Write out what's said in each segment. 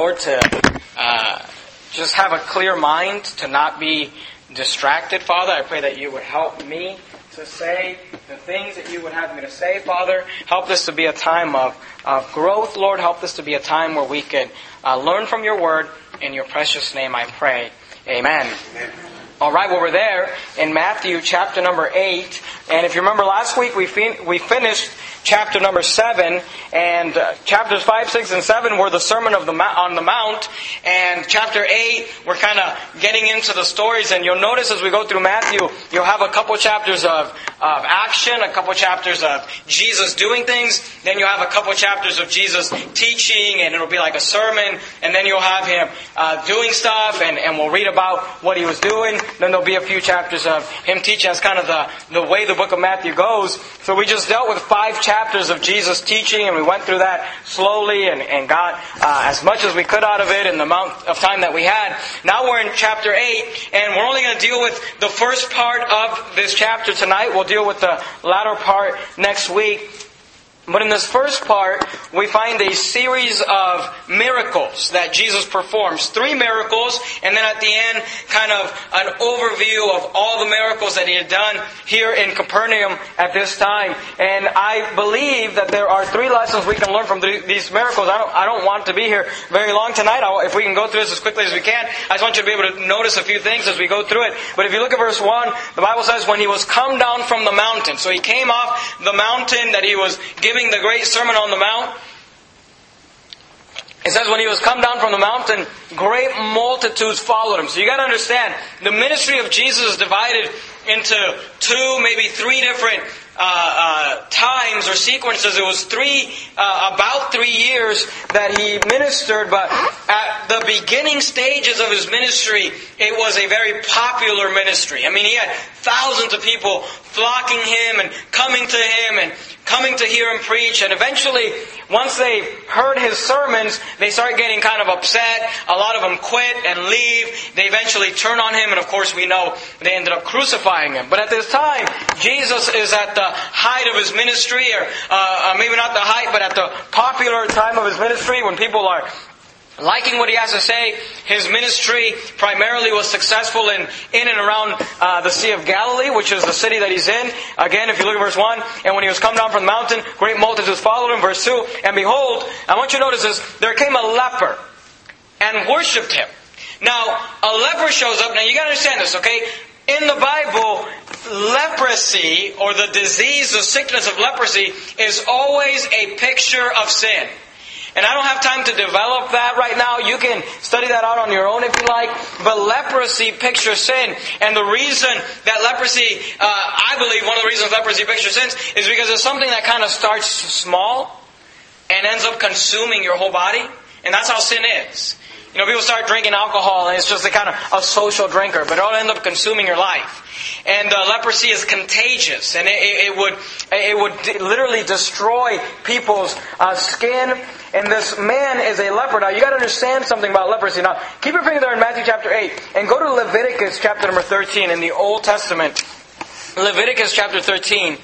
Lord to uh, just have a clear mind, to not be distracted, Father. I pray that you would help me to say the things that you would have me to say, Father. Help this to be a time of, of growth, Lord. Help this to be a time where we can uh, learn from your word. In your precious name I pray. Amen. Amen. All right, well, we're there in Matthew chapter number 8. And if you remember last week, we, fin- we finished chapter number 7, and uh, chapters 5, 6, and 7 were the Sermon of the on the Mount, and chapter 8, we're kind of getting into the stories, and you'll notice as we go through Matthew, you'll have a couple chapters of, of action, a couple chapters of Jesus doing things, then you'll have a couple chapters of Jesus teaching, and it'll be like a sermon, and then you'll have him uh, doing stuff, and, and we'll read about what he was doing, then there'll be a few chapters of him teaching. That's kind of the, the way the book of Matthew goes. So we just dealt with five chapters chapters of Jesus' teaching, and we went through that slowly and, and got uh, as much as we could out of it in the amount of time that we had. Now we're in chapter 8, and we're only going to deal with the first part of this chapter tonight. We'll deal with the latter part next week. But in this first part, we find a series of miracles that Jesus performs. Three miracles, and then at the end, kind of an overview of all the miracles that he had done here in Capernaum at this time. And I believe that there are three lessons we can learn from these miracles. I don't, I don't want to be here very long tonight. If we can go through this as quickly as we can, I just want you to be able to notice a few things as we go through it. But if you look at verse 1, the Bible says, when he was come down from the mountain. So he came off the mountain that he was giving giving the great Sermon on the Mount, it says when he was come down from the mountain, great multitudes followed him. So you got to understand, the ministry of Jesus is divided into two, maybe three different uh, uh, times or sequences. It was three, uh, about three years that he ministered, but at the beginning stages of his ministry, it was a very popular ministry. I mean, he had thousands of people flocking him and coming to him and coming to hear him preach. And eventually, once they heard his sermons, they start getting kind of upset. A lot of them quit and leave. They eventually turn on him, and of course, we know they ended up crucifying him. But at this time, Jesus is at the height of his ministry, or uh, uh maybe not the height, but at the popular time of his ministry when people are liking what he has to say. His ministry primarily was successful in, in and around uh, the Sea of Galilee, which is the city that he's in. Again, if you look at verse 1, and when he was come down from the mountain, great multitudes followed him. Verse 2, and behold, I want you to notice this, there came a leper and worshipped him. Now, a leper shows up. Now, you gotta understand this, okay? In the Bible, leprosy, or the disease, the sickness of leprosy, is always a picture of sin. And I don't have time to develop that right now. You can study that out on your own if you like. But leprosy pictures sin. And the reason that leprosy, uh, I believe one of the reasons leprosy pictures sin is because it's something that kind of starts small and ends up consuming your whole body. And that's how sin is. You know, people start drinking alcohol and it's just a kind of a social drinker, but it'll end up consuming your life. And uh, leprosy is contagious, and it, it, would it would literally destroy people's uh, skin. And this man is a leper. Now you got to understand something about leprosy. Now keep your finger there in Matthew chapter eight, and go to Leviticus chapter number thirteen in the Old Testament. Leviticus chapter thirteen.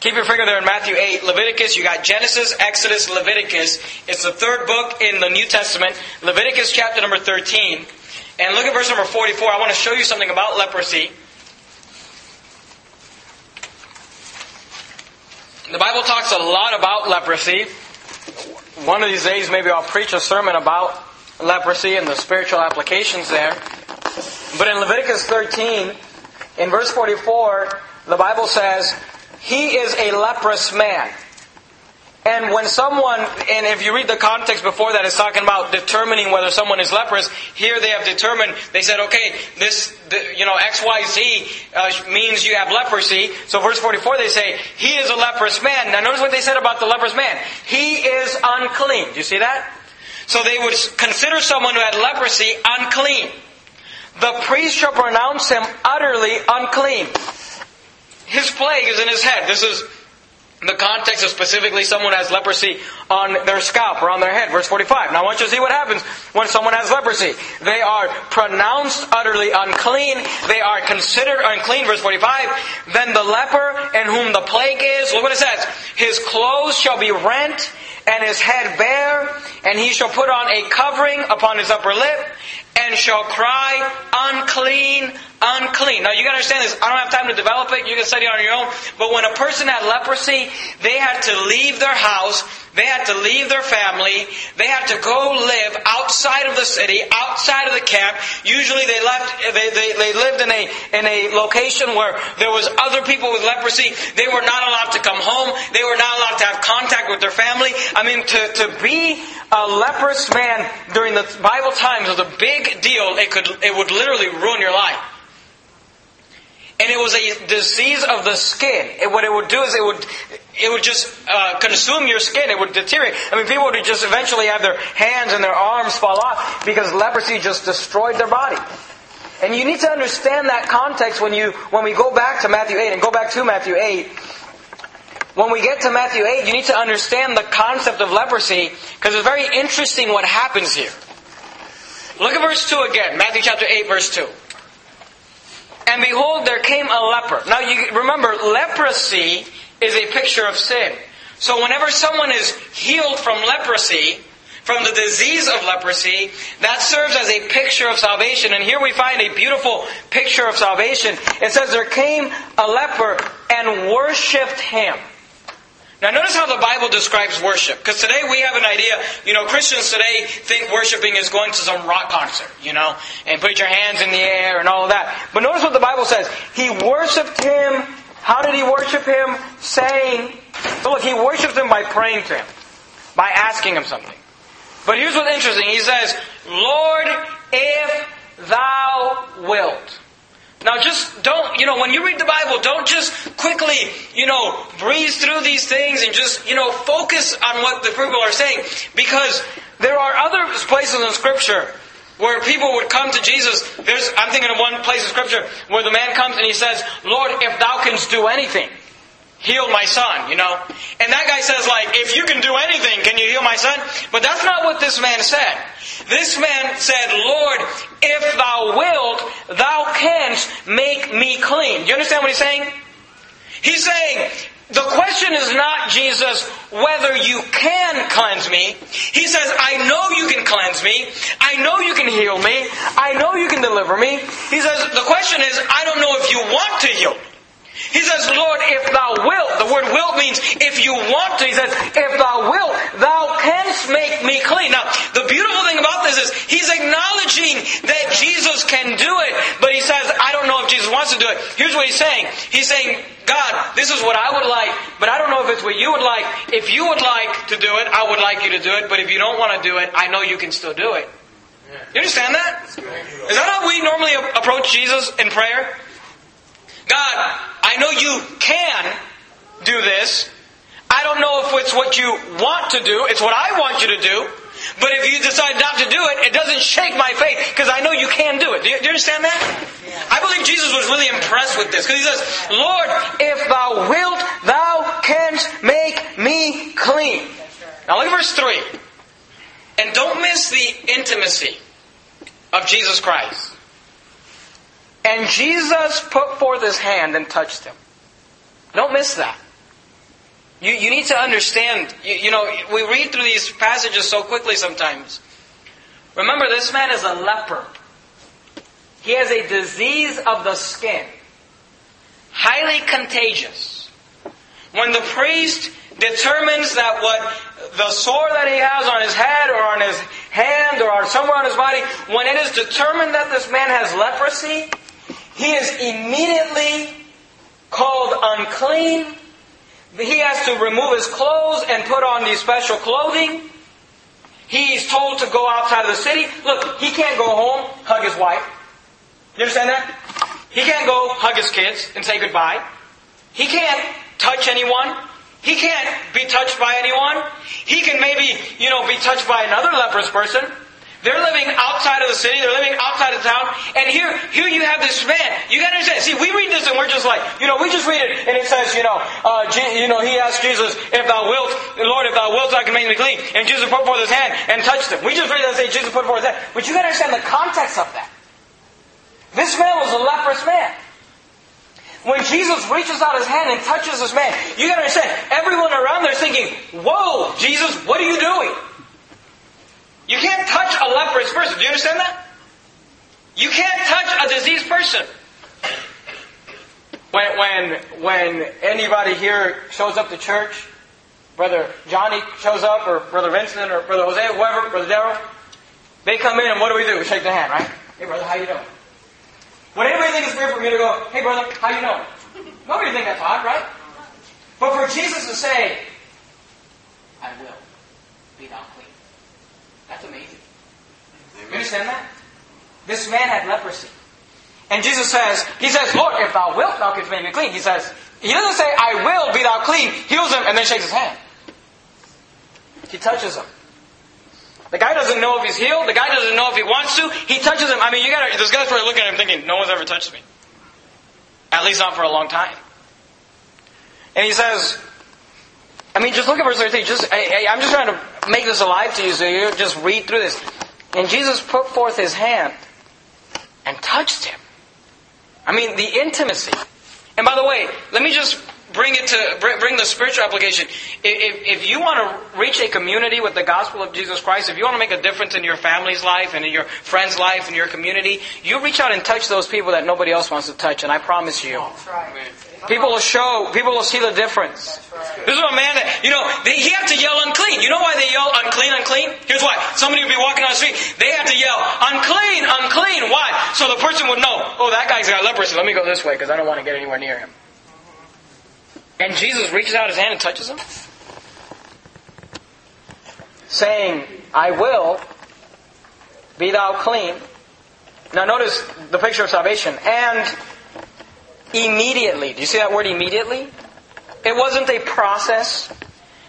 Keep your finger there in Matthew 8, Leviticus. You got Genesis, Exodus, Leviticus. It's the third book in the New Testament. Leviticus chapter number 13. And look at verse number 44. I want to show you something about leprosy. The Bible talks a lot about leprosy. One of these days, maybe I'll preach a sermon about leprosy and the spiritual applications there. But in Leviticus 13, in verse 44, the Bible says, he is a leprous man. And when someone, and if you read the context before that, it's talking about determining whether someone is leprous. Here they have determined, they said, okay, this, the, you know, X, Y, Z uh, means you have leprosy. So verse 44 they say, he is a leprous man. Now notice what they said about the leprous man. He is unclean. Do you see that? So they would consider someone who had leprosy unclean. The priest shall pronounce him utterly unclean. His plague is in his head. This is the context of specifically someone has leprosy on their scalp or on their head. Verse 45. Now I want you to see what happens when someone has leprosy. They are pronounced utterly unclean. They are considered unclean. Verse 45. Then the leper in whom the plague is, look what it says. His clothes shall be rent and his head bare, and he shall put on a covering upon his upper lip, and shall cry, unclean, unclean. Now you gotta understand this. I don't have time to develop it. You can study on your own. But when a person had leprosy, they had to leave their house. They had to leave their family. They had to go live outside of the city, outside of the camp. Usually they left, they, they, they lived in a, in a location where there was other people with leprosy. They were not allowed to come home. They were not allowed to have contact with their family. I mean, to, to be a leprous man during the Bible times was a big deal. It could, it would literally ruin your life and it was a disease of the skin. What it would do is it would it would just uh, consume your skin. It would deteriorate. I mean, people would just eventually have their hands and their arms fall off because leprosy just destroyed their body. And you need to understand that context when you when we go back to Matthew eight and go back to Matthew eight. When we get to Matthew 8, you need to understand the concept of leprosy because it's very interesting what happens here. Look at verse 2 again, Matthew chapter 8, verse 2. And behold, there came a leper. Now you remember, leprosy is a picture of sin. So whenever someone is healed from leprosy, from the disease of leprosy, that serves as a picture of salvation. And here we find a beautiful picture of salvation. It says, There came a leper and worshipped him. Now notice how the Bible describes worship. Because today we have an idea, you know, Christians today think worshiping is going to some rock concert, you know, and put your hands in the air and all of that. But notice what the Bible says. He worshipped him. How did he worship him? Saying, so look, he worshipped him by praying to him. By asking him something. But here's what's interesting. He says, Lord, if thou wilt. Now just don't, you know, when you read the Bible, don't just quickly, you know, breeze through these things and just, you know, focus on what the people are saying. Because there are other places in Scripture where people would come to Jesus. There's, I'm thinking of one place in Scripture where the man comes and he says, Lord, if thou canst do anything, heal my son, you know? And that guy says, like, if you can do anything, can you heal my son? But that's not what this man said. This man said, Lord, if thou wilt, thou canst make me clean. Do you understand what he's saying? He's saying, the question is not, Jesus, whether you can cleanse me. He says, I know you can cleanse me. I know you can heal me. I know you can deliver me. He says, the question is, I don't know if you want to heal he says, Lord, if thou wilt, the word wilt means if you want to. He says, if thou wilt, thou canst make me clean. Now, the beautiful thing about this is he's acknowledging that Jesus can do it, but he says, I don't know if Jesus wants to do it. Here's what he's saying. He's saying, God, this is what I would like, but I don't know if it's what you would like. If you would like to do it, I would like you to do it, but if you don't want to do it, I know you can still do it. You understand that? Is that how we normally approach Jesus in prayer? God, I know you can do this. I don't know if it's what you want to do. It's what I want you to do. But if you decide not to do it, it doesn't shake my faith because I know you can do it. Do you, do you understand that? I believe Jesus was really impressed with this because he says, Lord, if thou wilt, thou canst make me clean. Now look at verse 3. And don't miss the intimacy of Jesus Christ. And Jesus put forth his hand and touched him. Don't miss that. You, you need to understand, you, you know, we read through these passages so quickly sometimes. Remember, this man is a leper. He has a disease of the skin, highly contagious. When the priest determines that what the sore that he has on his head or on his hand or somewhere on his body, when it is determined that this man has leprosy, he is immediately called unclean. He has to remove his clothes and put on these special clothing. He's told to go outside of the city. Look, he can't go home, hug his wife. You understand that? He can't go hug his kids and say goodbye. He can't touch anyone. He can't be touched by anyone. He can maybe, you know, be touched by another leprous person. They're living outside of the city. They're living outside of town. And here, here you have this man. You gotta understand. See, we read this and we're just like, you know, we just read it and it says, you know, uh, you know, he asked Jesus, if thou wilt, Lord, if thou wilt, I can make me clean. And Jesus put forth his hand and touched him. We just read that and say, Jesus put forth his hand. But you gotta understand the context of that. This man was a leprous man. when Jesus reaches out his hand and touches this man, you gotta understand, everyone around there is thinking, Whoa, Jesus, what are you doing? You can't touch a leprous person. Do you understand that? You can't touch a diseased person. When, when, when anybody here shows up to church, Brother Johnny shows up, or Brother Vincent, or Brother Jose, whoever, Brother Daryl, they come in and what do we do? We shake their hand, right? Hey brother, how you doing? Would anybody think it's weird for me to go, hey brother, how you doing? Nobody think that's odd, right? But for Jesus to say, I will be thou. That's amazing. You understand that? This man had leprosy. And Jesus says, He says, Lord, if thou wilt, thou canst make me clean. He says, He doesn't say, I will be thou clean, heals him, and then shakes his hand. He touches him. The guy doesn't know if he's healed. The guy doesn't know if he wants to. He touches him. I mean, you gotta, this guy's probably looking at him thinking, no one's ever touched me. At least not for a long time. And he says, I mean, just look at verse 13. Just, I, I'm just trying to make this alive to you so you just read through this. And Jesus put forth his hand and touched him. I mean, the intimacy. And by the way, let me just bring it to bring the spiritual application. If, if you want to reach a community with the gospel of Jesus Christ, if you want to make a difference in your family's life and in your friend's life and your community, you reach out and touch those people that nobody else wants to touch. And I promise you, people will show, people will see the difference. This is a man that you know they, he had to yell unclean. You know why they yell unclean, unclean? Here's why. Somebody would be walking on the street, they had to yell unclean, unclean. Why? So the person would know. Oh, that guy's got leprosy. Let me go this way because I don't want to get anywhere near him. And Jesus reaches out his hand and touches him, saying, I will be thou clean. Now notice the picture of salvation. And immediately, do you see that word immediately? It wasn't a process.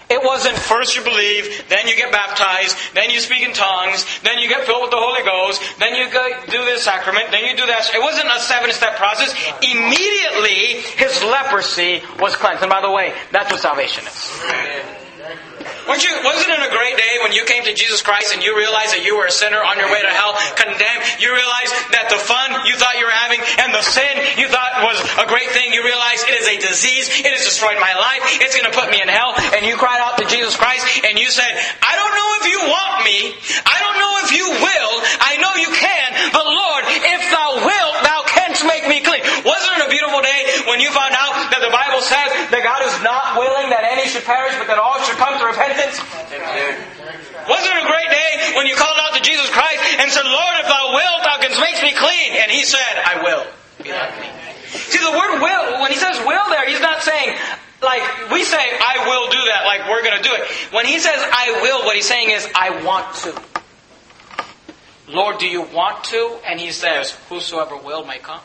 It wasn't first you believe, then you get baptized, then you speak in tongues, then you get filled with the Holy Ghost, then you do this sacrament, then you do that. It wasn't a seven step process. Immediately, his leprosy was cleansed. And by the way, that's what salvation is. Weren't you, wasn't it a great day when you came to Jesus Christ and you realized that you were a sinner on your way to hell, condemned? You realized that the fun you thought you were having and the sin you thought was a great thing, you realized it is a disease, it has destroyed my life, it's going to put me in hell, and you cried out to Jesus Christ and you said, I don't know if you want me, I don't know if you will, I know you can, but Lord, if thou wilt, thou canst make me clean. Wasn't it a beautiful day when you found out the Bible says that God is not willing that any should perish, but that all should come to repentance? Wasn't it a great day when you called out to Jesus Christ and said, Lord, if thou wilt, thou canst make me clean? And he said, I will be thou clean. See, the word will, when he says will there, he's not saying, like, we say, I will do that, like we're going to do it. When he says, I will, what he's saying is, I want to. Lord, do you want to? And he says, Whosoever will may come.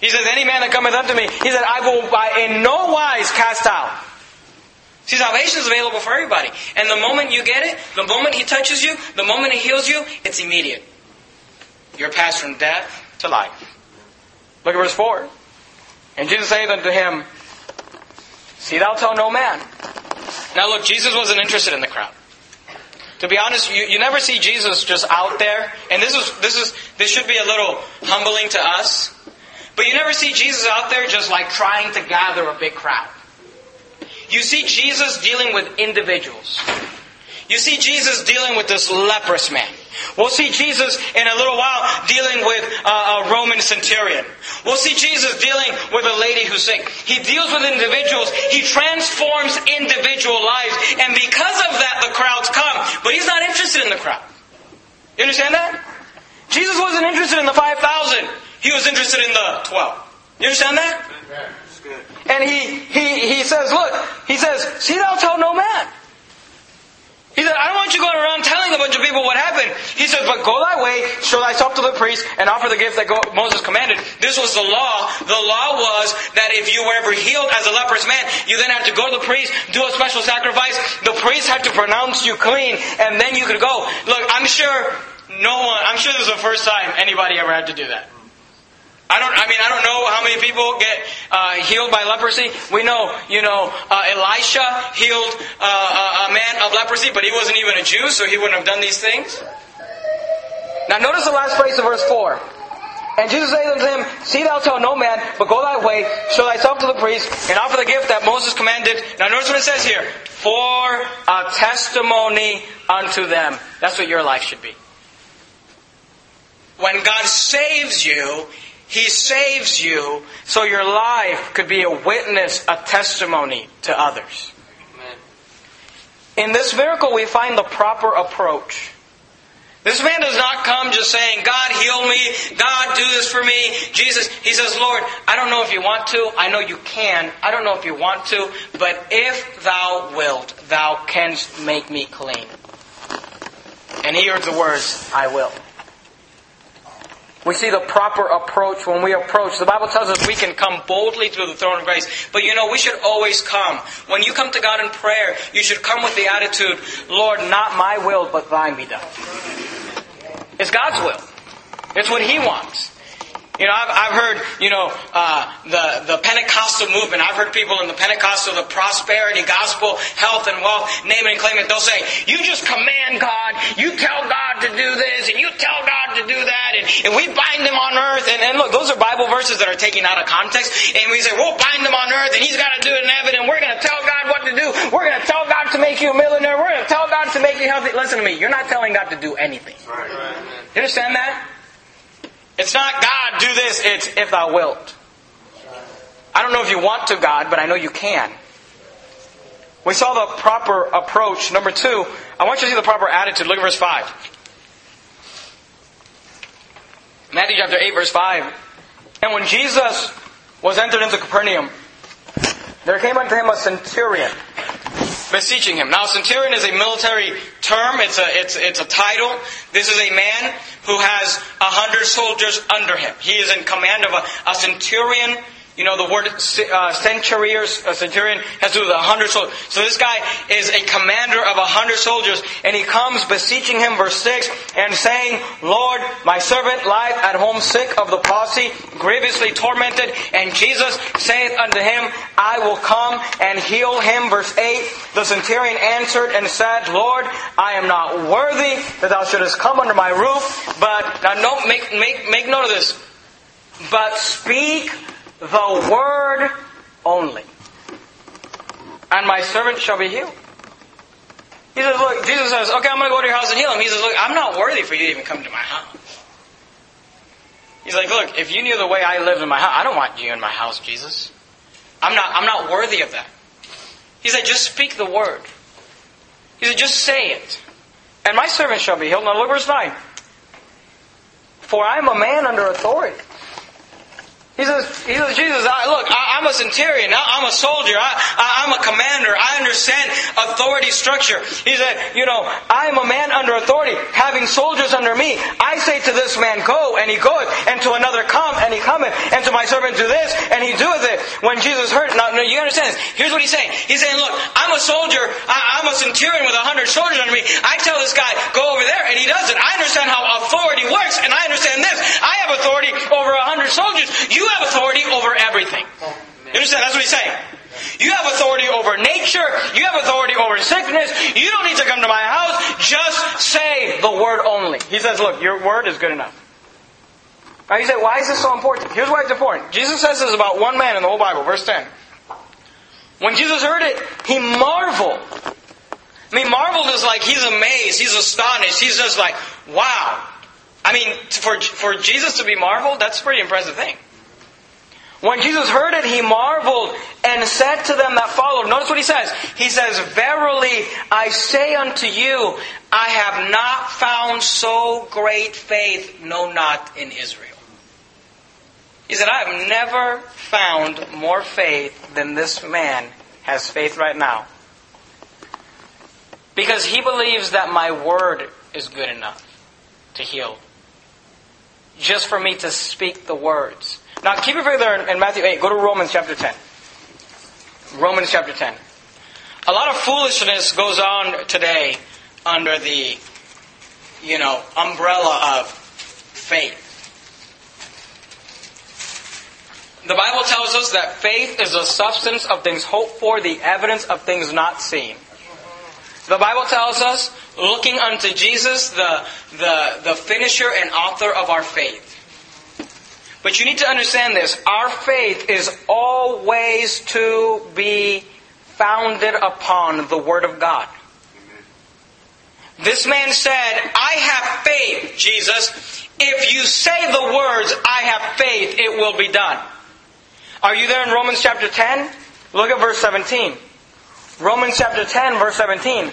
He says, Any man that cometh unto me, he said, I will by in no wise cast out. See, salvation is available for everybody. And the moment you get it, the moment He touches you, the moment He heals you, it's immediate. You're passed from death to life. Look at verse 4. And Jesus saith unto him, See thou tell no man. Now look, Jesus wasn't interested in the crowd. To be honest, you, you never see Jesus just out there, and this is this is this should be a little humbling to us. But you never see Jesus out there just like trying to gather a big crowd. You see Jesus dealing with individuals. You see Jesus dealing with this leprous man. We'll see Jesus in a little while dealing with uh, a Roman centurion. We'll see Jesus dealing with a lady who's sick. He deals with individuals. He transforms individual lives. And because of that, the crowds come. But he's not interested in the crowd. You understand that? Jesus wasn't interested in the 5,000. He was interested in the 12. You understand that? And he, he, he says, look, he says, see thou tell no man. He said, I don't want you going around telling a bunch of people what happened. He said, but go thy way, show thyself to the priest, and offer the gift that Moses commanded. This was the law. The law was that if you were ever healed as a leprous man, you then had to go to the priest, do a special sacrifice. The priest had to pronounce you clean, and then you could go. Look, I'm sure no one, I'm sure this is the first time anybody ever had to do that. I don't. I mean, I don't know how many people get uh, healed by leprosy. We know, you know, uh, Elisha healed uh, a man of leprosy, but he wasn't even a Jew, so he wouldn't have done these things. Now, notice the last phrase of verse four. And Jesus said unto him, See thou tell no man, but go thy way, show thyself to the priest, and offer the gift that Moses commanded. Now notice what it says here. For a testimony unto them. That's what your life should be. When God saves you, He saves you so your life could be a witness, a testimony to others. In this miracle, we find the proper approach. This man does not come just saying, God heal me, God do this for me, Jesus. He says, Lord, I don't know if you want to, I know you can, I don't know if you want to, but if thou wilt, thou canst make me clean. And he hears the words, I will. We see the proper approach when we approach. The Bible tells us we can come boldly through the throne of grace. But you know, we should always come. When you come to God in prayer, you should come with the attitude, Lord, not my will, but thine be done. It's God's will. It's what He wants. You know, I've, I've heard, you know, uh, the, the Pentecostal movement. I've heard people in the Pentecostal, the prosperity, gospel, health, and wealth, name it and claim it. They'll say, you just command God, you tell God to do this, and you tell God to do that, and, and we bind him on earth. And, and look, those are Bible verses that are taken out of context. And we say, we'll bind him on earth, and he's got to do it in heaven, and we're going to tell God what to do. We're going to tell God to make you a millionaire. We're going to tell God to make you healthy. Listen to me, you're not telling God to do anything. You understand that? It's not God, do this, it's if thou wilt. I don't know if you want to, God, but I know you can. We saw the proper approach. Number two, I want you to see the proper attitude. Look at verse 5. Matthew chapter 8, verse 5. And when Jesus was entered into Capernaum, there came unto him a centurion beseeching him. Now, centurion is a military term. It's a, it's, it's a title. This is a man who has a hundred soldiers under him. He is in command of a, a centurion you know, the word uh, centuriers, a centurion has to do with a hundred soldiers. So this guy is a commander of a hundred soldiers, and he comes beseeching him, verse 6, and saying, Lord, my servant lieth at home sick of the palsy, grievously tormented. And Jesus saith unto him, I will come and heal him. Verse 8, the centurion answered and said, Lord, I am not worthy that thou shouldest come under my roof, but, now note, make, make, make note of this, but speak the word only. And my servant shall be healed. He says, look, Jesus says, okay, I'm going to go to your house and heal him. He says, look, I'm not worthy for you to even come to my house. He's like, look, if you knew the way I lived in my house, I don't want you in my house, Jesus. I'm not, I'm not worthy of that. He said, just speak the word. He said, just say it. And my servant shall be healed. Now look verse 9. For I am a man under authority. He says, he says Jesus, I, look, I, am a centurion. I, am a soldier. I, am a commander. I understand authority structure. He said, you know, I am a man under authority, having soldiers under me. I say to this man, go, and he goeth, and to another, come, and he cometh, and to my servant, do this, and he doeth it. When Jesus heard, now, now you understand this. Here's what he's saying. He's saying, look, I'm a soldier. I, I'm a centurion with a hundred soldiers under me. I tell this guy, go over there, and he does it. I understand how authority works, and I understand this. I have authority over a hundred soldiers. You you have authority over everything. You understand? That's what he's saying. You have authority over nature. You have authority over sickness. You don't need to come to my house. Just say the word only. He says, look, your word is good enough. Now you say, why is this so important? Here's why it's important. Jesus says this about one man in the whole Bible, verse 10. When Jesus heard it, he marveled. I mean, marveled is like he's amazed, he's astonished, he's just like, wow. I mean, for, for Jesus to be marveled, that's a pretty impressive thing. When Jesus heard it, he marveled and said to them that followed. Notice what he says. He says, Verily I say unto you, I have not found so great faith, no, not in Israel. He said, I have never found more faith than this man has faith right now. Because he believes that my word is good enough to heal. Just for me to speak the words. Now, keep your finger there in Matthew 8. Go to Romans chapter 10. Romans chapter 10. A lot of foolishness goes on today under the, you know, umbrella of faith. The Bible tells us that faith is the substance of things hoped for, the evidence of things not seen. The Bible tells us, looking unto Jesus, the, the, the finisher and author of our faith. But you need to understand this. Our faith is always to be founded upon the Word of God. This man said, I have faith, Jesus. If you say the words, I have faith, it will be done. Are you there in Romans chapter 10? Look at verse 17. Romans chapter 10, verse 17.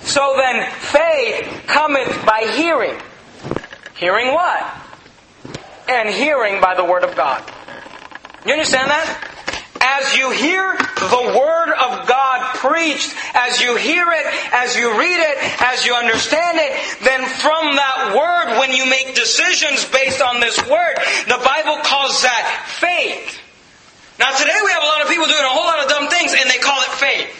So then, faith cometh by hearing. Hearing what? And hearing by the Word of God. You understand that? As you hear the Word of God preached, as you hear it, as you read it, as you understand it, then from that Word, when you make decisions based on this Word, the Bible calls that faith. Now today we have a lot of people doing a whole lot of dumb things and they call it faith.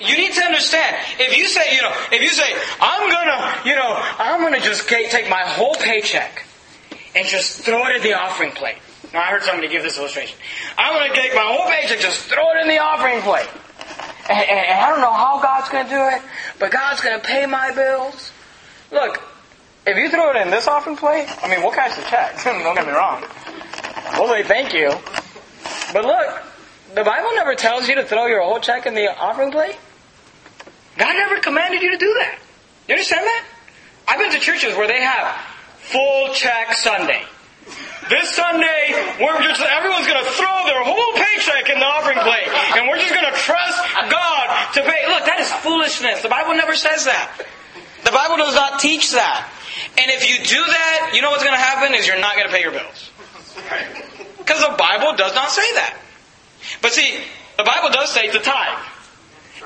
You need to understand. If you say, you know, if you say, I'm gonna, you know, I'm gonna just take my whole paycheck and just throw it in the offering plate. Now I heard somebody give this illustration. I'm gonna take my whole paycheck, and just throw it in the offering plate. And, and, and I don't know how God's gonna do it, but God's gonna pay my bills. Look, if you throw it in this offering plate, I mean, we'll cash the check. don't get me wrong. We'll say thank you. But look, the Bible never tells you to throw your whole check in the offering plate. God never commanded you to do that. You understand that? I've been to churches where they have full check Sunday. This Sunday, we're just everyone's going to throw their whole paycheck in the offering plate, and we're just going to trust God to pay. Look, that is foolishness. The Bible never says that. The Bible does not teach that. And if you do that, you know what's going to happen is you're not going to pay your bills. Because the Bible does not say that. But see, the Bible does say to tithe.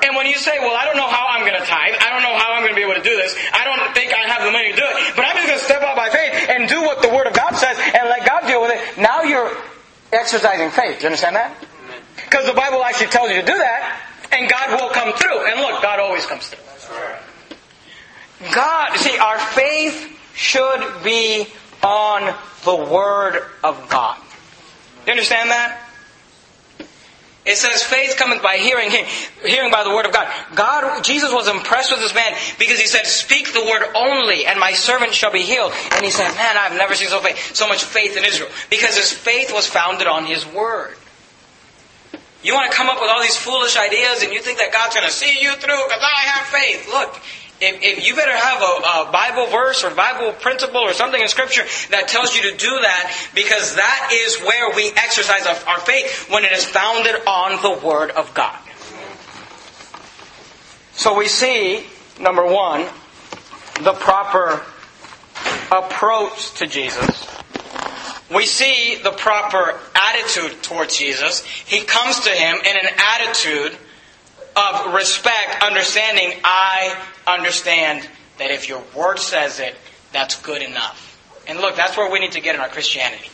And when you say, well, I don't know how I'm going to tithe, I don't know how I'm going to be able to do this, I don't think I have the money to do it, but I'm just going to step out by faith and do what the Word of God says and let God deal with it. Now you're exercising faith. Do you understand that? Because the Bible actually tells you to do that, and God will come through. And look, God always comes through. God, see, our faith should be on the Word of God. You understand that? It says faith cometh by hearing, hearing by the word of God. God, Jesus was impressed with this man because he said, "Speak the word only, and my servant shall be healed." And he said, "Man, I've never seen so faith, so much faith in Israel because his faith was founded on His word." You want to come up with all these foolish ideas, and you think that God's going to see you through because I have faith. Look, if, if, you better have a, a, Bible verse or Bible principle or something in Scripture that tells you to do that, because that is where we exercise our, faith when it is founded on the Word of God. So we see, number one, the proper approach to Jesus. We see the proper attitude towards Jesus. He comes to him in an attitude of respect, understanding, I understand that if your word says it, that's good enough. And look, that's where we need to get in our Christianity.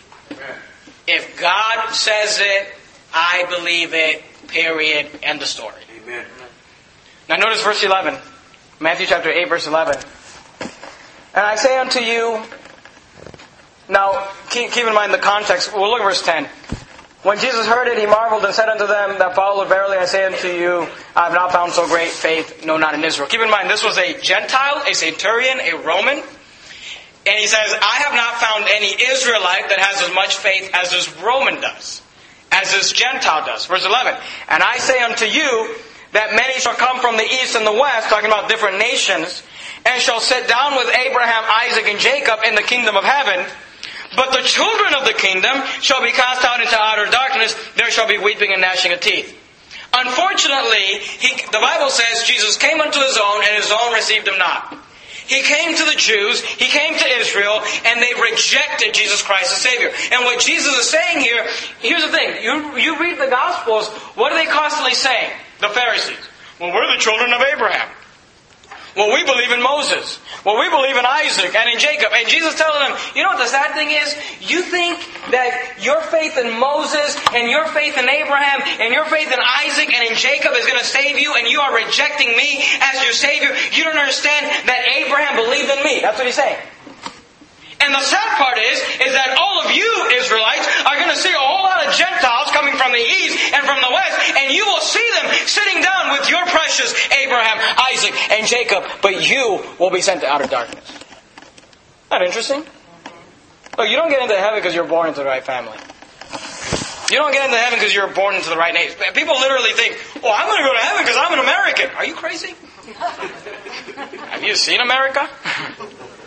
If God says it, I believe it, period, end of story. Amen. Now notice verse 11. Matthew chapter 8, verse 11. And I say unto you, now keep, keep in mind the context. We'll look at verse 10. When Jesus heard it, he marveled and said unto them that followed, Verily I say unto you, I have not found so great faith, no, not in Israel. Keep in mind, this was a Gentile, a centurion, a Roman. And he says, I have not found any Israelite that has as much faith as this Roman does, as this Gentile does. Verse 11, And I say unto you, that many shall come from the east and the west, talking about different nations, and shall sit down with Abraham, Isaac, and Jacob in the kingdom of heaven, but the children of the kingdom shall be cast out into outer darkness. There shall be weeping and gnashing of teeth. Unfortunately, he, the Bible says Jesus came unto his own and his own received him not. He came to the Jews, he came to Israel, and they rejected Jesus Christ as Savior. And what Jesus is saying here, here's the thing. You, you read the Gospels, what are they constantly saying? The Pharisees. Well, we're the children of Abraham. Well, we believe in Moses. Well, we believe in Isaac and in Jacob. And Jesus telling them, you know what the sad thing is? You think that your faith in Moses and your faith in Abraham and your faith in Isaac and in Jacob is going to save you and you are rejecting me as your Savior. You don't understand that Abraham believed in me. That's what he's saying. And the sad part is, is that all of you Israelites are going to see a whole lot of Gentiles coming from the east and from the west, and you will see them sitting down with your precious Abraham, Isaac, and Jacob, but you will be sent to outer darkness. Not interesting? Look, you don't get into heaven because you're born into the right family. You don't get into heaven because you're born into the right nation. People literally think, "Oh, I'm going to go to heaven because I'm an American." Are you crazy? Have you seen America?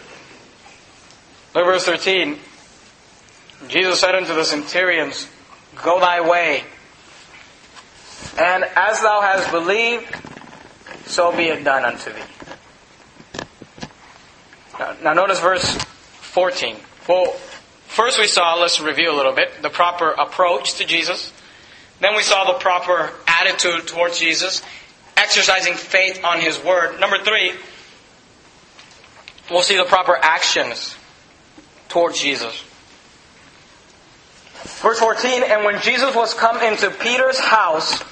Look, verse 13. Jesus said unto the centurions, Go thy way, and as thou hast believed, so be it done unto thee. Now, now notice verse 14. Well, first we saw, let's review a little bit, the proper approach to Jesus. Then we saw the proper attitude towards Jesus, exercising faith on His Word. Number three, we'll see the proper actions towards Jesus. Verse 14, and when Jesus was come into Peter's house,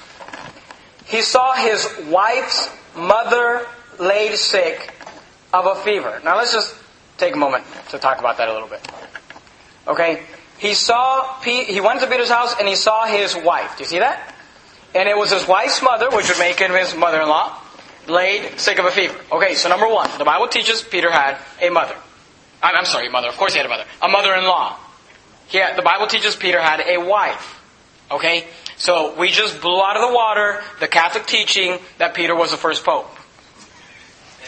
he saw his wife's mother laid sick of a fever. Now let's just take a moment to talk about that a little bit. Okay? He saw, he went to Peter's house and he saw his wife. Do you see that? And it was his wife's mother, which would make him his mother-in-law, laid sick of a fever. Okay, so number one, the Bible teaches Peter had a mother. I'm sorry, mother. Of course he had a mother. A mother-in-law. Yeah, the Bible teaches Peter had a wife. Okay? So we just blew out of the water the Catholic teaching that Peter was the first pope.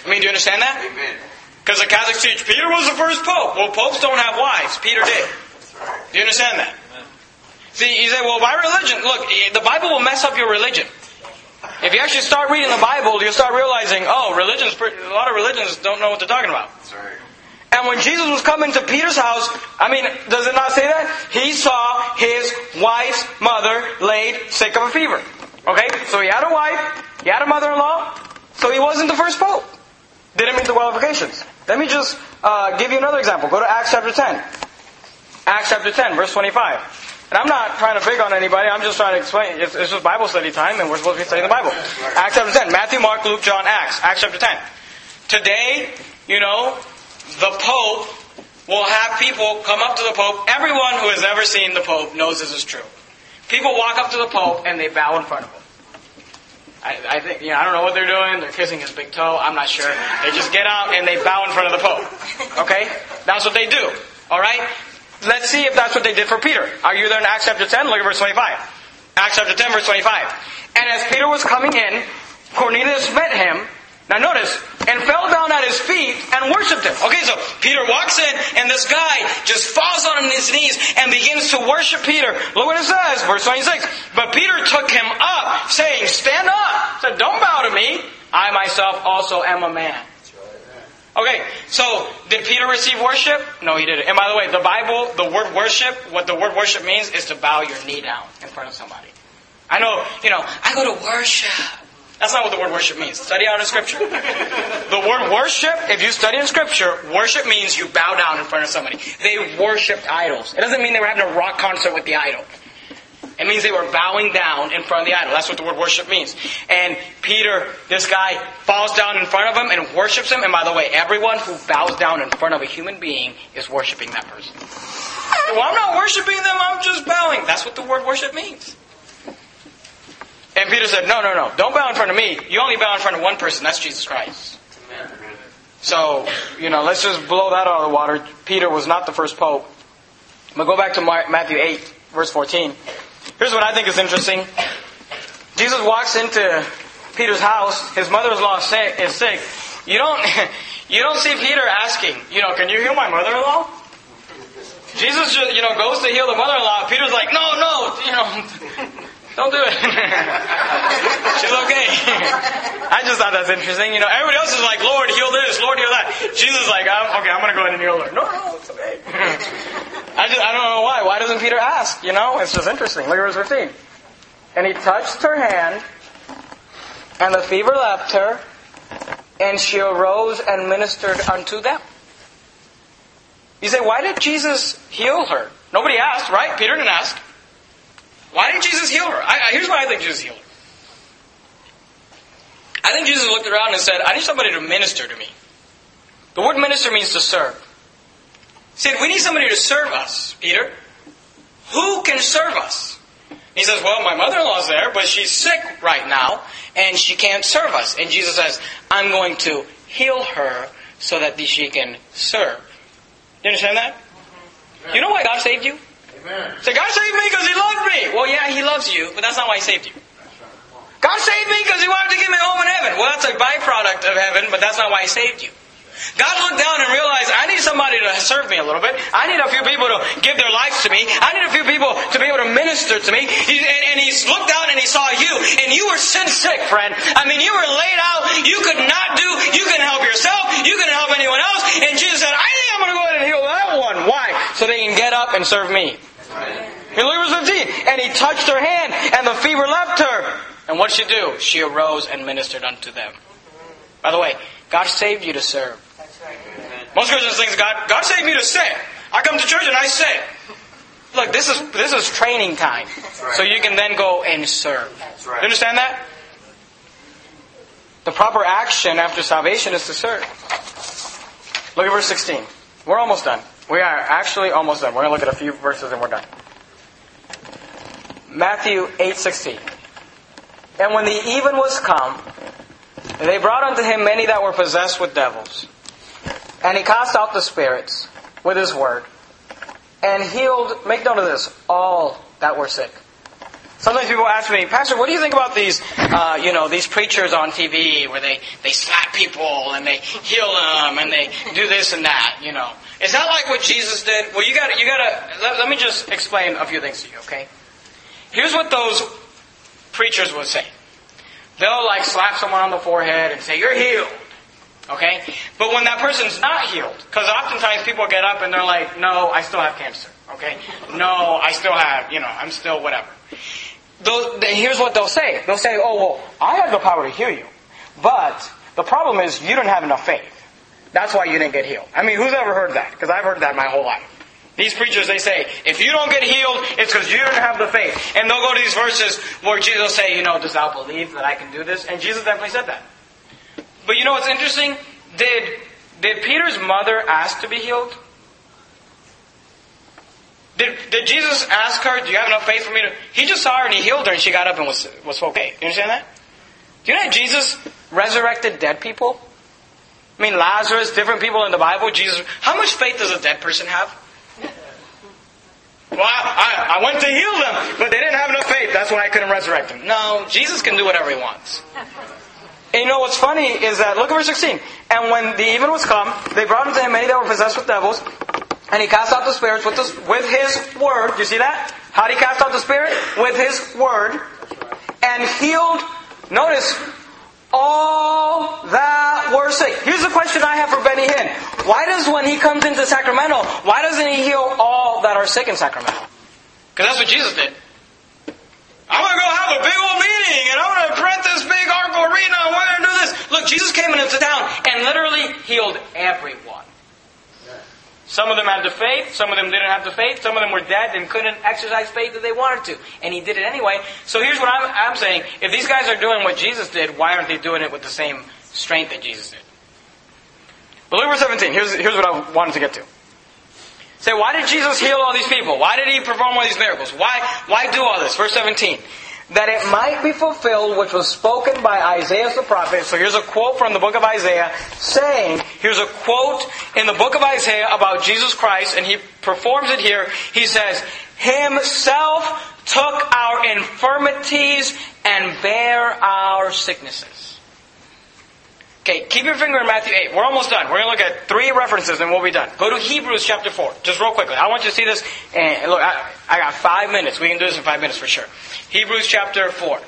I mean, do you understand that? Because the Catholics teach Peter was the first pope. Well, popes don't have wives. Peter did. Do you understand that? See, you say, well, my religion, look, eh, the Bible will mess up your religion. If you actually start reading the Bible, you'll start realizing, oh, religions, a lot of religions don't know what they're talking about. And when Jesus was coming to Peter's house, I mean, does it not say that? He saw his wife's mother laid sick of a fever. Okay? So he had a wife, he had a mother-in-law, so he wasn't the first pope. Didn't meet the qualifications. Let me just uh, give you another example. Go to Acts chapter 10. Acts chapter 10, verse 25. And I'm not trying to big on anybody, I'm just trying to explain. It's, it's just Bible study time, and we're supposed to be studying the Bible. Acts chapter 10. Matthew, Mark, Luke, John, Acts. Acts chapter 10. Today, you know, the Pope will have people come up to the Pope. Everyone who has ever seen the Pope knows this is true. People walk up to the Pope and they bow in front of him. I, I think, you know, I don't know what they're doing. They're kissing his big toe. I'm not sure. They just get out and they bow in front of the Pope. Okay? That's what they do. Alright? Let's see if that's what they did for Peter. Are you there in Acts chapter 10? Look at verse 25. Acts chapter 10, verse 25. And as Peter was coming in, Cornelius met him now notice, and fell down at his feet and worshipped him. Okay, so Peter walks in, and this guy just falls on his knees and begins to worship Peter. Look what it says, verse 26. But Peter took him up, saying, Stand up. Said, Don't bow to me. I myself also am a man. Okay, so did Peter receive worship? No, he didn't. And by the way, the Bible, the word worship, what the word worship means is to bow your knee down in front of somebody. I know, you know, I go to worship. That's not what the word worship means. Study out in Scripture. The word worship, if you study in Scripture, worship means you bow down in front of somebody. They worshipped idols. It doesn't mean they were having a rock concert with the idol. It means they were bowing down in front of the idol. That's what the word worship means. And Peter, this guy, falls down in front of him and worships him. And by the way, everyone who bows down in front of a human being is worshiping that person. Well, I'm not worshiping them, I'm just bowing. That's what the word worship means. And Peter said, No, no, no. Don't bow in front of me. You only bow in front of one person. That's Jesus Christ. So, you know, let's just blow that out of the water. Peter was not the first pope. But go back to Matthew 8, verse 14. Here's what I think is interesting. Jesus walks into Peter's house. His mother-in-law is sick. You don't, you don't see Peter asking, you know, can you heal my mother-in-law? Jesus, just, you know, goes to heal the mother-in-law. Peter's like, no, no, you know, don't do it. She's okay. I just thought that's interesting. You know, everybody else is like, Lord, heal this, Lord, heal that. Jesus is like, I'm, okay, I'm going to go ahead and heal her. No, no, it's okay. I just, I don't know why. Why doesn't Peter ask? You know, it's just interesting. Look at verse 15. And he touched her hand, and the fever left her, and she arose and ministered unto them. You say, why did Jesus heal her? Nobody asked, right? Peter didn't ask. Why didn't Jesus heal her? I, here's why I think Jesus healed her. I think Jesus looked around and said, I need somebody to minister to me. The word minister means to serve. He said, We need somebody to serve us, Peter. Who can serve us? He says, Well, my mother in law's there, but she's sick right now, and she can't serve us. And Jesus says, I'm going to heal her so that she can serve. Do you understand that? You know why God saved you? Amen. Say, God saved me because He loved me. Well, yeah, He loves you, but that's not why He saved you. God saved me because He wanted to give me a home in heaven. Well, that's a byproduct of heaven, but that's not why He saved you. God looked down and realized, I need somebody to serve me a little bit. I need a few people to give their lives to me. I need a few people to be able to minister to me. He, and, and He looked down and He saw you, and you were sin sick, friend. I mean, you were laid out. You could not do, you couldn't help yourself. You couldn't help anyone else. And Jesus said, I think I'm going to go ahead and heal that one. Why? So they can get up and serve me. In Luke verse 15, and he touched her hand, and the fever left her. And what did she do? She arose and ministered unto them. By the way, God saved you to serve. Most Christians think God, God saved me to sit. I come to church and I sit. Look, this is this is training time, so you can then go and serve. right. You understand that? The proper action after salvation is to serve. Look at verse 16. We're almost done. We are actually almost done. We're going to look at a few verses and we're done. Matthew 8:16. And when the even was come, they brought unto him many that were possessed with devils. And he cast out the spirits with his word, and healed, make note of this, all that were sick. Sometimes people ask me, Pastor, what do you think about these, uh, you know, these preachers on TV where they, they slap people and they heal them and they do this and that, you know? Is that like what Jesus did? Well, you gotta, you gotta, let, let me just explain a few things to you, okay? Here's what those preachers would say. They'll like slap someone on the forehead and say, you're healed. Okay? But when that person's not healed, because oftentimes people get up and they're like, no, I still have cancer. Okay? No, I still have, you know, I'm still whatever. Here's what they'll say. They'll say, oh, well, I have the power to heal you. But the problem is you don't have enough faith. That's why you didn't get healed. I mean, who's ever heard that? Because I've heard that my whole life. These preachers, they say, if you don't get healed, it's because you don't have the faith. And they'll go to these verses where Jesus will say, you know, does thou believe that I can do this? And Jesus definitely said that. But you know what's interesting? Did, did Peter's mother ask to be healed? Did, did Jesus ask her, do you have enough faith for me to... He just saw her and he healed her and she got up and was, was okay. You understand that? Do you know that Jesus resurrected dead people? I mean, Lazarus, different people in the Bible, Jesus... How much faith does a dead person have? Well, I, I, I went to heal them, but they didn't have enough faith. That's why I couldn't resurrect them. No, Jesus can do whatever he wants. And you know what's funny is that, look at verse 16. And when the even was come, they brought unto him many that were possessed with devils, and he cast out the spirits with, the, with his word. You see that? How did he cast out the spirit? With his word. And healed, notice, all that were sick. Here's a question I have for Benny Hinn. Why does, when he comes into Sacramento, why doesn't he heal all that are sick in Sacramento? Because that's what Jesus did. I'm going to go have a big old meeting and I'm going to rent this big Arena and we're going to do this. Look, Jesus came into town and literally healed everyone. Some of them had the faith, some of them didn't have the faith, some of them were dead and couldn't exercise faith that they wanted to. And he did it anyway. So here's what I'm, I'm saying. If these guys are doing what Jesus did, why aren't they doing it with the same strength that Jesus did? But look at verse 17. Here's, here's what I wanted to get to. Say, why did Jesus heal all these people? Why did he perform all these miracles? Why, why do all this? Verse 17. That it might be fulfilled which was spoken by Isaiah the prophet. So here's a quote from the book of Isaiah saying, here's a quote in the book of Isaiah about Jesus Christ, and he performs it here. He says, Himself took our infirmities and bare our sicknesses. Okay, keep your finger in Matthew 8. We're almost done. We're going to look at three references and we'll be done. Go to Hebrews chapter 4. Just real quickly. I want you to see this. And look, I, I got five minutes. We can do this in five minutes for sure. Hebrews chapter 4.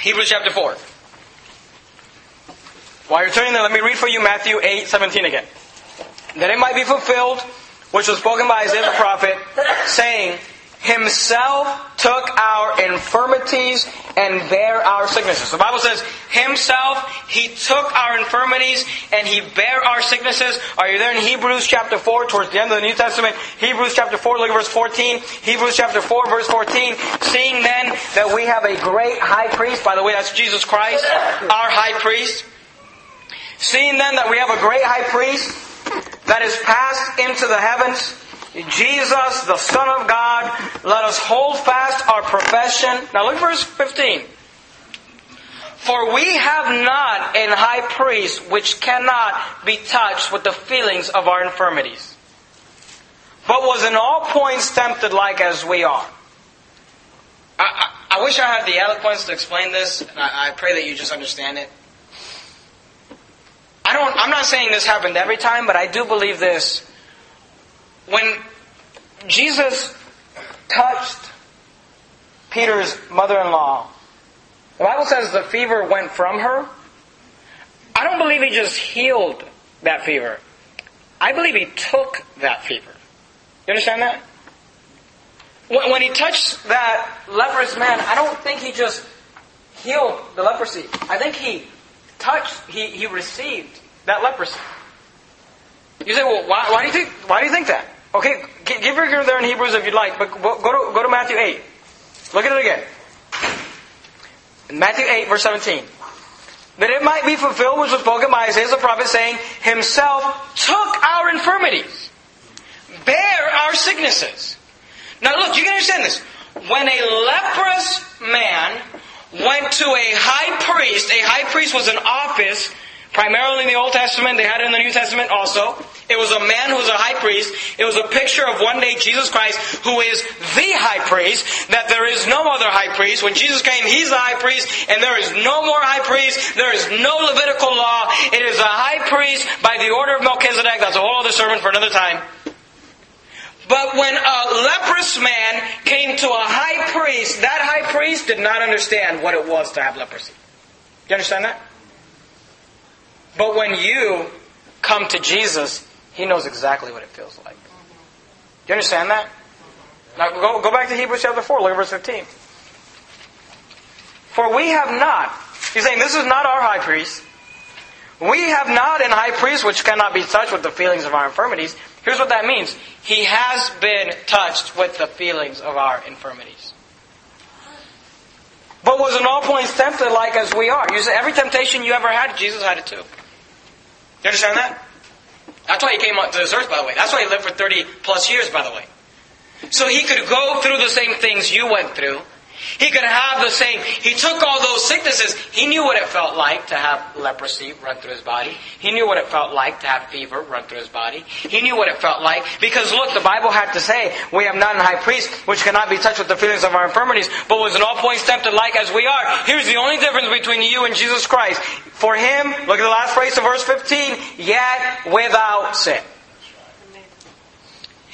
Hebrews chapter 4. While you're turning there, let me read for you Matthew 8, 17 again. That it might be fulfilled, which was spoken by Isaiah the prophet, saying, Himself took our infirmities and bare our sicknesses. The Bible says, Himself, He took our infirmities and He bare our sicknesses. Are you there in Hebrews chapter 4, towards the end of the New Testament? Hebrews chapter 4, look at verse 14. Hebrews chapter 4, verse 14. Seeing then that we have a great high priest, by the way, that's Jesus Christ, our high priest. Seeing then that we have a great high priest that is passed into the heavens, Jesus, the Son of God, let us hold fast our profession. Now look at verse 15. For we have not an high priest which cannot be touched with the feelings of our infirmities, but was in all points tempted like as we are. I, I, I wish I had the eloquence to explain this, and I, I pray that you just understand it. I don't, I'm not saying this happened every time, but I do believe this. When Jesus touched Peter's mother-in-law, the Bible says the fever went from her. I don't believe he just healed that fever. I believe he took that fever. You understand that? When he touched that leprous man, I don't think he just healed the leprosy. I think he touched, he, he received that leprosy. You say, well, why, why, do you think, why do you think that? Okay, give your there in Hebrews if you'd like, but go to, go to Matthew 8. Look at it again. In Matthew 8, verse 17. That it might be fulfilled which was spoken by Isaiah the prophet, saying, Himself took our infirmities, bare our sicknesses. Now look, you can understand this. When a leprous man went to a high priest, a high priest was an office Primarily in the Old Testament, they had it in the New Testament also. It was a man who was a high priest. It was a picture of one day Jesus Christ, who is the high priest, that there is no other high priest. When Jesus came, he's the high priest, and there is no more high priest. There is no Levitical law. It is a high priest by the order of Melchizedek. That's a whole other sermon for another time. But when a leprous man came to a high priest, that high priest did not understand what it was to have leprosy. Do you understand that? But when you come to Jesus, He knows exactly what it feels like. Do you understand that? Now go, go back to Hebrews chapter 4, look at verse 15. For we have not, he's saying this is not our high priest. We have not an high priest which cannot be touched with the feelings of our infirmities. Here's what that means. He has been touched with the feelings of our infirmities. But was in all points tempted like as we are. You say every temptation you ever had, Jesus had it too. You understand that? That's why he came to this earth, by the way. That's why he lived for 30 plus years, by the way. So he could go through the same things you went through. He could have the same. He took all those sicknesses. He knew what it felt like to have leprosy run through his body. He knew what it felt like to have fever run through his body. He knew what it felt like. Because look, the Bible had to say, we have not an high priest which cannot be touched with the feelings of our infirmities, but was in all points tempted like as we are. Here's the only difference between you and Jesus Christ. For him, look at the last phrase of verse 15, yet without sin.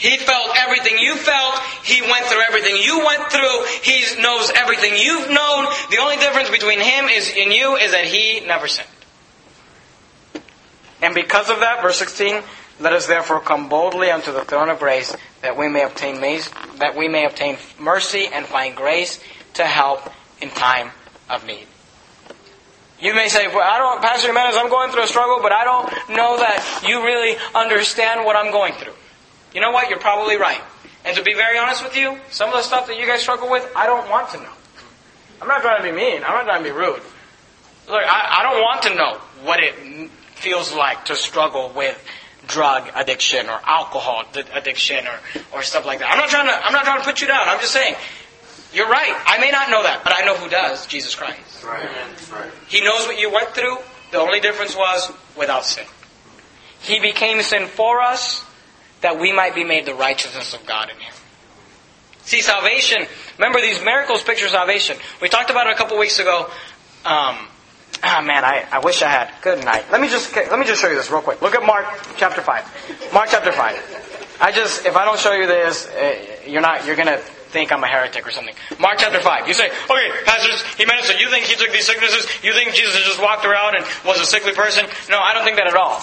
He felt everything you felt. He went through everything you went through. He knows everything you've known. The only difference between him is in you is that he never sinned. And because of that, verse 16, let us therefore come boldly unto the throne of grace that we may obtain that we may obtain mercy and find grace to help in time of need. You may say, well, I don't, Pastor Jimenez, I'm going through a struggle, but I don't know that you really understand what I'm going through. You know what? You're probably right. And to be very honest with you, some of the stuff that you guys struggle with, I don't want to know. I'm not trying to be mean. I'm not trying to be rude. Look, I, I don't want to know what it feels like to struggle with drug addiction or alcohol addiction or, or stuff like that. I'm not trying to I'm not trying to put you down. I'm just saying you're right. I may not know that, but I know who does. Jesus Christ. Right. right. He knows what you went through. The only difference was without sin. He became sin for us that we might be made the righteousness of God in Him. See, salvation, remember these miracles picture salvation. We talked about it a couple weeks ago. Um, ah, man, I, I wish I had. Good night. Let me just let me just show you this real quick. Look at Mark chapter five. Mark chapter five. I just if I don't show you this, uh, you're not you're gonna think I'm a heretic or something. Mark chapter 5. You say, okay, pastors, he ministered. You think he took these sicknesses? You think Jesus just walked around and was a sickly person? No, I don't think that at all.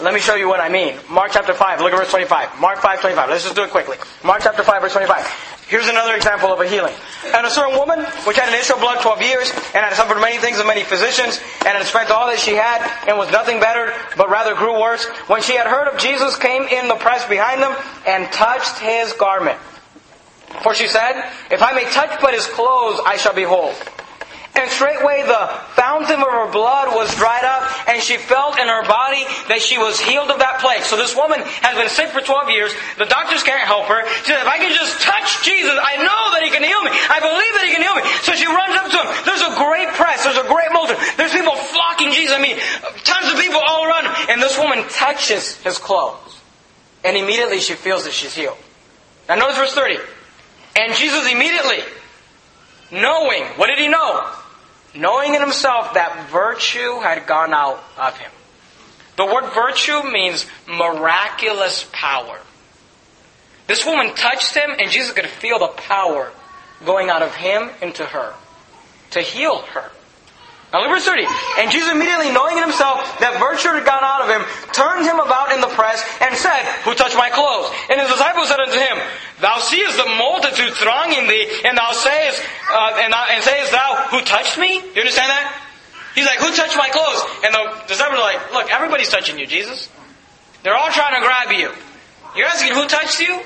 Let me show you what I mean. Mark chapter 5, look at verse 25. Mark 5, 25. Let's just do it quickly. Mark chapter 5, verse 25. Here's another example of a healing. And a certain woman, which had an issue of blood 12 years, and had suffered many things of many physicians, and had spent all that she had, and was nothing better, but rather grew worse, when she had heard of Jesus, came in the press behind them, and touched his garment. For she said, If I may touch but his clothes, I shall be whole. And straightway the fountain of her blood was dried up, and she felt in her body that she was healed of that plague. So this woman has been sick for 12 years. The doctors can't help her. She said, if I can just touch Jesus, I know that He can heal me. I believe that He can heal me. So she runs up to Him. There's a great press. There's a great multitude. There's people flocking Jesus. I mean, tons of people all around Him. And this woman touches His clothes. And immediately she feels that she's healed. Now notice verse 30. And Jesus immediately, knowing, what did he know? Knowing in himself that virtue had gone out of him. The word virtue means miraculous power. This woman touched him and Jesus could feel the power going out of him into her to heal her. Now verse 30. And Jesus immediately knowing in himself that virtue had gone out of him, turned him about in the press and said, Who touched my clothes? And his disciples said unto him, Thou seest the multitude thronging thee, and thou sayest, uh, and, and sayest thou, Who touched me? You understand that? He's like, Who touched my clothes? And the disciples are like, Look, everybody's touching you, Jesus. They're all trying to grab you. You're asking who touched you?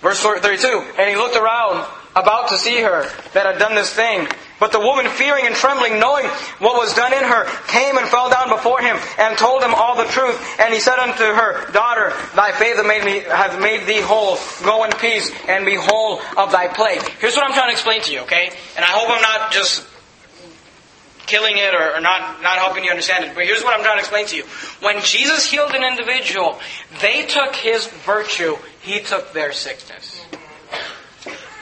Verse 32. And he looked around about to see her that had done this thing. But the woman, fearing and trembling, knowing what was done in her, came and fell down before him and told him all the truth. And he said unto her, Daughter, thy faith hath made, thee whole. Go in peace and be whole of thy plague. Here's what I'm trying to explain to you, okay? And I hope I'm not just killing it or, or not, not helping you understand it. But here's what I'm trying to explain to you. When Jesus healed an individual, they took his virtue, he took their sickness.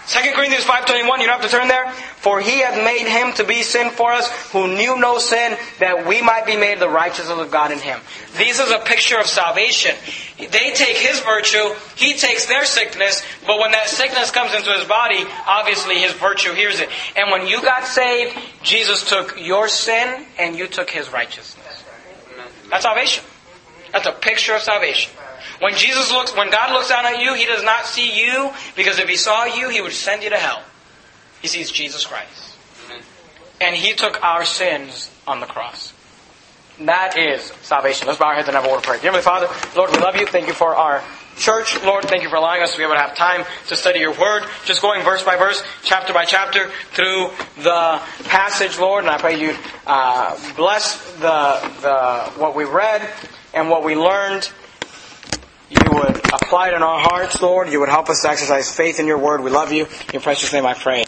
2 Corinthians 5.21, you don't have to turn there. For he hath made him to be sin for us, who knew no sin, that we might be made the righteousness of God in him. This is a picture of salvation. They take his virtue, he takes their sickness, but when that sickness comes into his body, obviously his virtue hears it. And when you got saved, Jesus took your sin and you took his righteousness. That's salvation. That's a picture of salvation. When Jesus looks, when God looks down at you, He does not see you because if He saw you, He would send you to hell. He sees Jesus Christ. And He took our sins on the cross. That is salvation. Let's bow our heads and have a word of prayer. Heavenly Father, Lord, we love you. Thank you for our church. Lord, thank you for allowing us to be able to have time to study your word. Just going verse by verse, chapter by chapter through the passage, Lord. And I pray you uh, bless the, the, what we read and what we learned you would apply it in our hearts, Lord. You would help us to exercise faith in your word. We love you. In your precious name I pray.